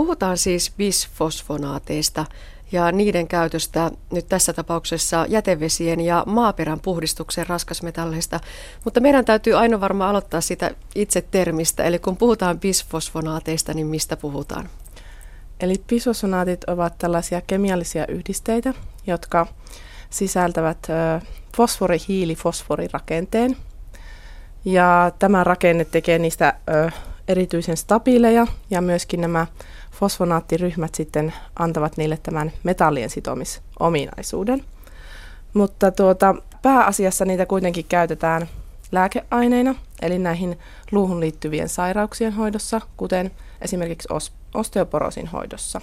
Puhutaan siis bisfosfonaateista ja niiden käytöstä nyt tässä tapauksessa jätevesien ja maaperän puhdistuksen raskasmetalleista. Mutta meidän täytyy aina varmaan aloittaa sitä itse termistä, eli kun puhutaan bisfosfonaateista, niin mistä puhutaan? Eli bisfosfonaatit ovat tällaisia kemiallisia yhdisteitä, jotka sisältävät fosfori-hiili-fosforirakenteen. Ja tämä rakenne tekee niistä erityisen stabiileja ja myöskin nämä fosfonaattiryhmät sitten antavat niille tämän metallien sitomisominaisuuden. Mutta tuota, pääasiassa niitä kuitenkin käytetään lääkeaineina, eli näihin luuhun liittyvien sairauksien hoidossa, kuten esimerkiksi osteoporosin hoidossa.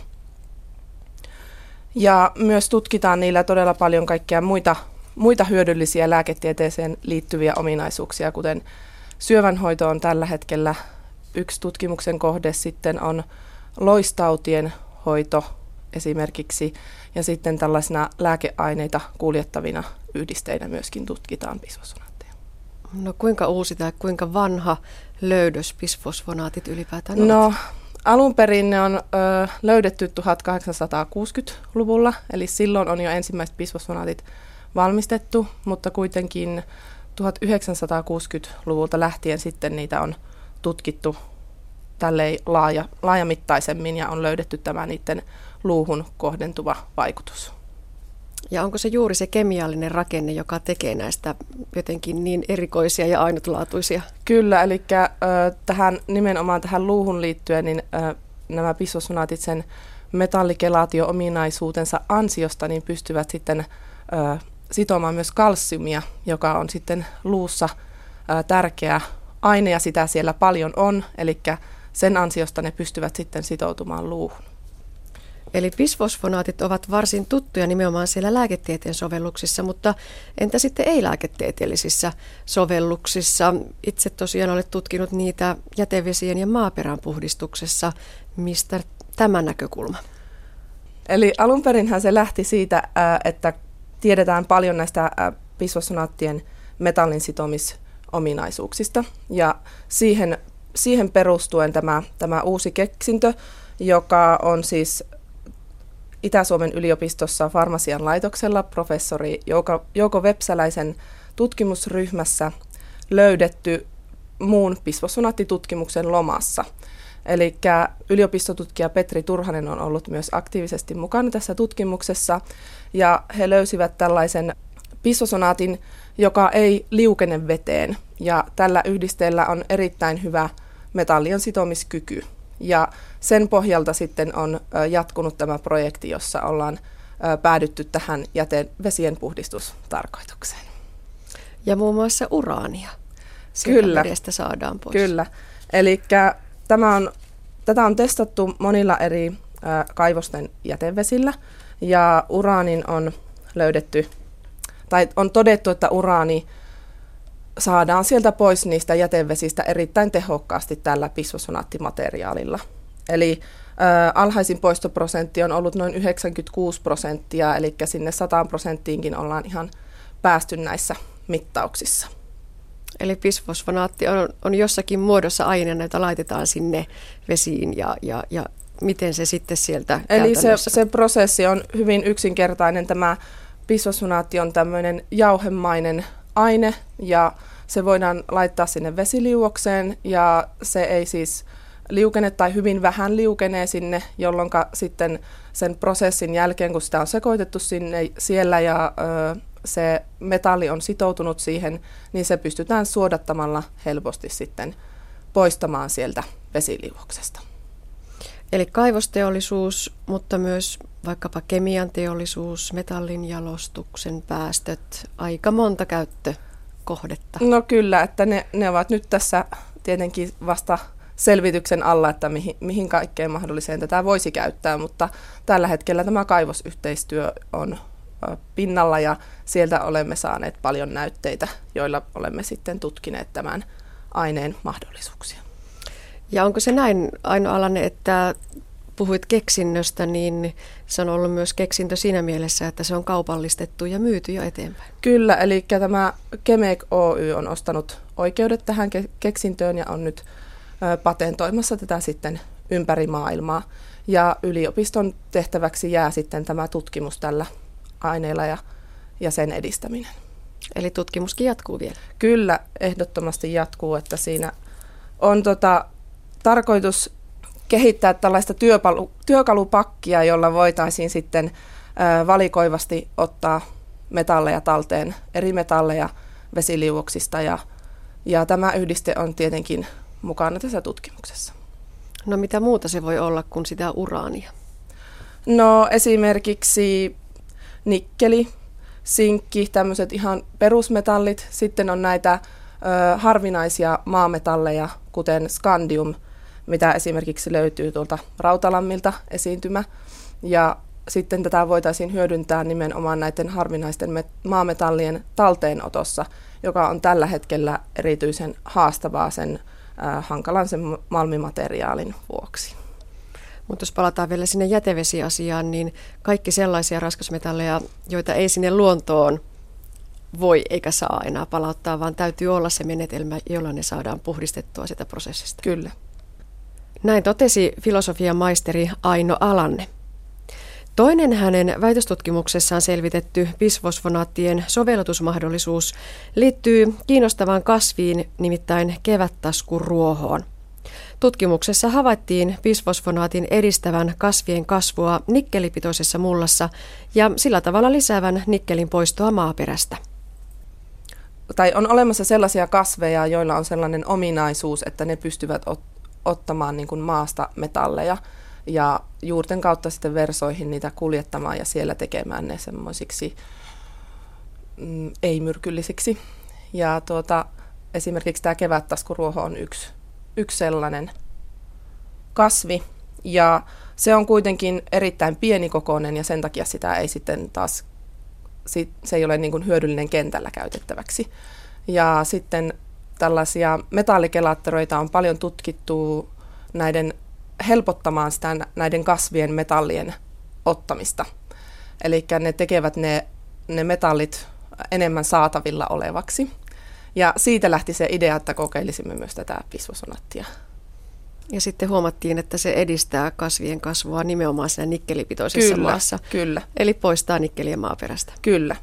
Ja myös tutkitaan niillä todella paljon kaikkia muita, muita hyödyllisiä lääketieteeseen liittyviä ominaisuuksia, kuten syövänhoito on tällä hetkellä yksi tutkimuksen kohde, sitten on loistautien hoito esimerkiksi, ja sitten tällaisina lääkeaineita kuljettavina yhdisteinä myöskin tutkitaan bisfosfonaatteja. No kuinka uusi tai kuinka vanha löydös bisfosfonaatit ylipäätään ovat? No alun perin ne on ö, löydetty 1860-luvulla, eli silloin on jo ensimmäiset bisfosfonaatit valmistettu, mutta kuitenkin 1960-luvulta lähtien sitten niitä on tutkittu tälleen laaja, laajamittaisemmin ja on löydetty tämä niiden luuhun kohdentuva vaikutus. Ja onko se juuri se kemiallinen rakenne, joka tekee näistä jotenkin niin erikoisia ja ainutlaatuisia? Kyllä, eli äh, tähän, nimenomaan tähän luuhun liittyen niin äh, nämä bisfosfonaatit sen metallikelaatio-ominaisuutensa ansiosta niin pystyvät sitten äh, sitomaan myös kalsiumia, joka on sitten luussa tärkeä aine ja sitä siellä paljon on, eli sen ansiosta ne pystyvät sitten sitoutumaan luuhun. Eli bisfosfonaatit ovat varsin tuttuja nimenomaan siellä lääketieteen sovelluksissa, mutta entä sitten ei-lääketieteellisissä sovelluksissa? Itse tosiaan olet tutkinut niitä jätevesien ja maaperän puhdistuksessa. Mistä tämä näkökulma? Eli alun perinhän se lähti siitä, että tiedetään paljon näistä bisfosfonaattien metallin sitomisominaisuuksista ja siihen siihen perustuen tämä, tämä uusi keksintö, joka on siis Itä-Suomen yliopistossa farmasian laitoksella professori Jouko, Jouko Vepsäläisen tutkimusryhmässä löydetty muun bisfosfonaattitutkimuksen lomassa. Eli yliopistotutkija Petri Turhanen on ollut myös aktiivisesti mukana tässä tutkimuksessa, ja he löysivät tällaisen bisfosfonaatin, joka ei liukene veteen, ja tällä yhdisteellä on erittäin hyvä metallien sitomiskyky. Ja sen pohjalta sitten on jatkunut tämä projekti, jossa ollaan päädytty tähän jätevesien puhdistustarkoitukseen. Ja muun muassa uraania kyllä, saadaan pois. Kyllä. Eli tämä on, tätä on testattu monilla eri kaivosten jätevesillä ja uraanin on löydetty, tai on todettu, että uraani saadaan sieltä pois niistä jätevesistä erittäin tehokkaasti tällä bisfosfonaattimateriaalilla. Eli ä, alhaisin poistoprosentti on ollut noin 96 prosenttia, eli sinne 100 prosenttiinkin ollaan ihan päästy näissä mittauksissa. Eli bisfosfonaatti on, on jossakin muodossa aineena, jota laitetaan sinne vesiin ja, ja, ja miten se sitten sieltä Eli se, se prosessi on hyvin yksinkertainen. Tämä bisfosfonaatti on tämmöinen jauhemainen aine ja se voidaan laittaa sinne vesiliuokseen ja se ei siis liukene tai hyvin vähän liukenee sinne, jolloin sitten sen prosessin jälkeen, kun sitä on sekoitettu sinne siellä ja ö, se metalli on sitoutunut siihen, niin se pystytään suodattamalla helposti sitten poistamaan sieltä vesiliuoksesta. Eli kaivosteollisuus, mutta myös vaikkapa kemian teollisuus, metallin jalostuksen päästöt, aika monta käyttökohdetta. No kyllä, että ne, ne ovat nyt tässä tietenkin vasta selvityksen alla, että mihin, mihin kaikkeen mahdolliseen tätä voisi käyttää, mutta tällä hetkellä tämä kaivosyhteistyö on pinnalla ja sieltä olemme saaneet paljon näytteitä, joilla olemme sitten tutkineet tämän aineen mahdollisuuksia. Ja onko se näin Aino Alanne, että puhuit keksinnöstä, niin se on ollut myös keksintö siinä mielessä, että se on kaupallistettu ja myyty jo eteenpäin. Kyllä, eli tämä Kemek Oy on ostanut oikeudet tähän keksintöön ja on nyt patentoimassa tätä sitten ympäri maailmaa. Ja yliopiston tehtäväksi jää sitten tämä tutkimus tällä aineella ja, ja sen edistäminen. Eli tutkimuskin jatkuu vielä? Kyllä, ehdottomasti jatkuu, että siinä on tota, tarkoitus kehittää tällaista työpalu, työkalupakkia, jolla voitaisiin sitten valikoivasti ottaa metalleja talteen, eri metalleja vesiliuoksista ja, ja tämä yhdiste on tietenkin mukana tässä tutkimuksessa. No mitä muuta se voi olla kuin sitä uraania? No esimerkiksi nikkeli, sinkki, tämmöiset ihan perusmetallit. Sitten on näitä ö, harvinaisia maametalleja, kuten skandium, mitä esimerkiksi löytyy tuolta Rautalammilta esiintymä. Ja sitten tätä voitaisiin hyödyntää nimenomaan näiden harvinaisten maametallien talteenotossa, joka on tällä hetkellä erityisen haastavaa sen äh, hankalan sen malmimateriaalin vuoksi. Mutta jos palataan vielä sinne jätevesiasiaan, niin kaikki sellaisia raskasmetalleja, joita ei sinne luontoon voi eikä saa enää palauttaa, vaan täytyy olla se menetelmä, jolla ne saadaan puhdistettua sitä prosessista. Kyllä. Näin totesi filosofian maisteri Aino Alanne. Toinen hänen väitöstutkimuksessaan selvitetty bisfosfonaattien sovellutusmahdollisuus liittyy kiinnostavaan kasviin, nimittäin kevättaskuruohoon. Tutkimuksessa havaittiin bisfosfonaatin edistävän kasvien kasvua nikkelipitoisessa mullassa ja sillä tavalla lisäävän nikkelin poistoa maaperästä. Tai on olemassa sellaisia kasveja, joilla on sellainen ominaisuus, että ne pystyvät ot- ottamaan niin kuin maasta metalleja – ja juurten kautta sitten versoihin niitä kuljettamaan ja siellä tekemään ne semmoisiksi mm, ei-myrkyllisiksi. Ja tuota, esimerkiksi tämä kevättaskuruoho on yksi, yksi sellainen kasvi. Ja se on kuitenkin erittäin pienikokoinen ja sen takia sitä ei sitten taas, se ei ole niin kuin hyödyllinen kentällä käytettäväksi. Ja sitten tällaisia metallikelatteroita on paljon tutkittu näiden helpottamaan sitä näiden kasvien metallien ottamista. Eli ne tekevät ne, ne metallit enemmän saatavilla olevaksi. Ja siitä lähti se idea, että kokeilisimme myös tätä pisvosonattia. Ja sitten huomattiin, että se edistää kasvien kasvua nimenomaan siinä nikkelipitoisessa kyllä, maassa. Kyllä. Eli poistaa nikkeliä maaperästä. Kyllä.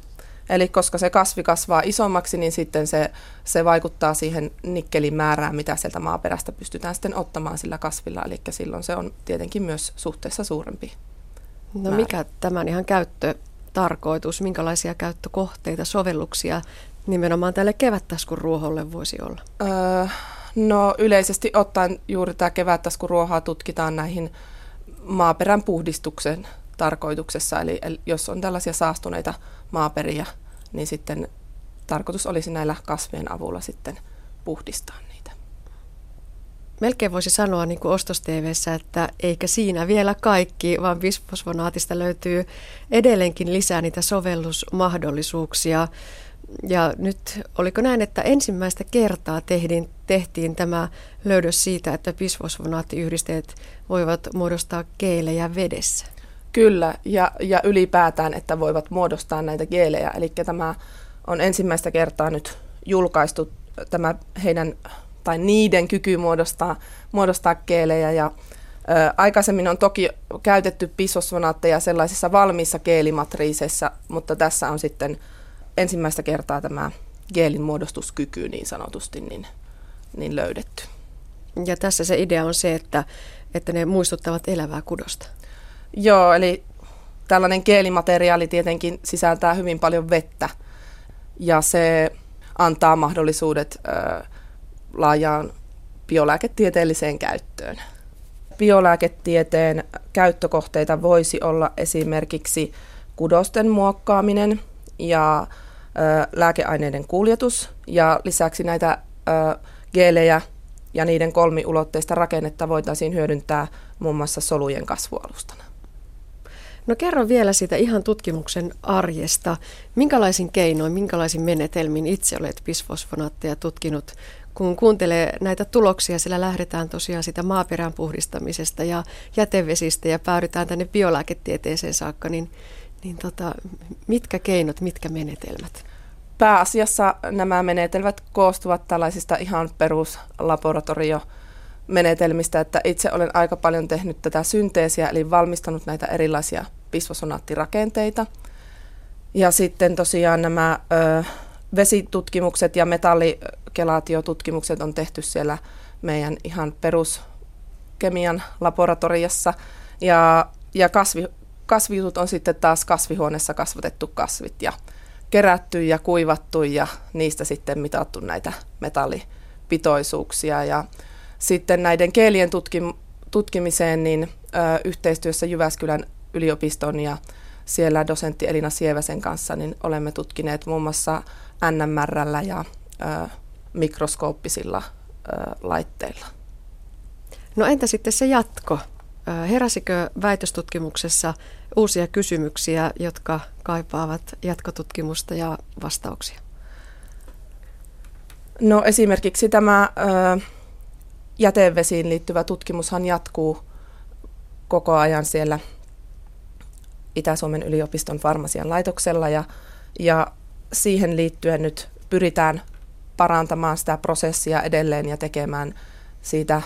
Eli koska se kasvi kasvaa isommaksi, niin sitten se, se vaikuttaa siihen nikkelin määrään, mitä sieltä maaperästä pystytään sitten ottamaan sillä kasvilla. Eli silloin se on tietenkin myös suhteessa suurempi. No määrä. mikä tämän ihan käyttötarkoitus, minkälaisia käyttökohteita, sovelluksia nimenomaan tälle kevättaskun ruoholle voisi olla? Öö, no yleisesti ottaen juuri tämä kevättaskun ruohaa tutkitaan näihin maaperän puhdistuksen tarkoituksessa. Eli, eli jos on tällaisia saastuneita maaperiä, niin sitten tarkoitus olisi näillä kasvien avulla sitten puhdistaa niitä. Melkein voisi sanoa niin kuin ostos että eikä siinä vielä kaikki, vaan bisfosfonaatista löytyy edelleenkin lisää niitä sovellusmahdollisuuksia. Ja nyt oliko näin, että ensimmäistä kertaa tehtiin, tehtiin tämä löydös siitä, että bisfosfonaattiyhdisteet voivat muodostaa keilejä vedessä? Kyllä, ja, ja ylipäätään, että voivat muodostaa näitä geelejä. Eli tämä on ensimmäistä kertaa nyt julkaistu tämä heidän tai niiden kyky muodostaa, muodostaa geelejä. Ja, ö, aikaisemmin on toki käytetty pisosfonaatteja sellaisissa valmiissa geelimatriiseissa, mutta tässä on sitten ensimmäistä kertaa tämä geelin muodostuskyky niin sanotusti niin, niin löydetty. Ja tässä se idea on se, että, että ne muistuttavat elävää kudosta. Joo, eli tällainen keelimateriaali tietenkin sisältää hyvin paljon vettä ja se antaa mahdollisuudet ö, laajaan biolääketieteelliseen käyttöön. Biolääketieteen käyttökohteita voisi olla esimerkiksi kudosten muokkaaminen ja ö, lääkeaineiden kuljetus ja lisäksi näitä ö, geelejä ja niiden kolmiulotteista rakennetta voitaisiin hyödyntää muun muassa solujen kasvualustana. No kerro vielä siitä ihan tutkimuksen arjesta. Minkälaisin keinoin, minkälaisin menetelmin itse olet bisfosfonaatteja tutkinut? Kun kuuntelee näitä tuloksia, sillä lähdetään tosiaan sitä maaperän puhdistamisesta ja jätevesistä ja päädytään tänne biolääketieteeseen saakka, niin, niin tota, mitkä keinot, mitkä menetelmät? Pääasiassa nämä menetelmät koostuvat tällaisista ihan peruslaboratorio menetelmistä, että itse olen aika paljon tehnyt tätä synteesiä, eli valmistanut näitä erilaisia bisfosfonaattirakenteita. Ja sitten tosiaan nämä ö, vesitutkimukset ja metallikelaatiotutkimukset on tehty siellä meidän ihan peruskemian laboratoriossa. Ja, ja kasvi, kasvijutut on sitten taas kasvihuoneessa kasvatettu kasvit ja kerätty ja kuivattu ja niistä sitten mitattu näitä metallipitoisuuksia. Ja sitten näiden keelien tutkim, tutkimiseen niin ö, yhteistyössä Jyväskylän yliopiston ja siellä dosentti Elina Sieväsen kanssa niin olemme tutkineet muun muassa NMRllä ja ö, mikroskooppisilla ö, laitteilla. No entä sitten se jatko? Heräsikö väitöstutkimuksessa uusia kysymyksiä, jotka kaipaavat jatkotutkimusta ja vastauksia? No esimerkiksi tämä ö, jätevesiin liittyvä tutkimushan jatkuu koko ajan siellä Itä-Suomen yliopiston farmasian laitoksella ja, ja siihen liittyen nyt pyritään parantamaan sitä prosessia edelleen ja tekemään siitä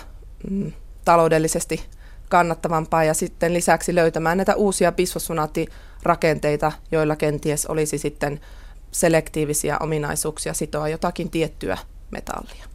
mm, taloudellisesti kannattavampaa ja sitten lisäksi löytämään näitä uusia bisfosfonaattirakenteita, joilla kenties olisi sitten selektiivisiä ominaisuuksia sitoa jotakin tiettyä metallia.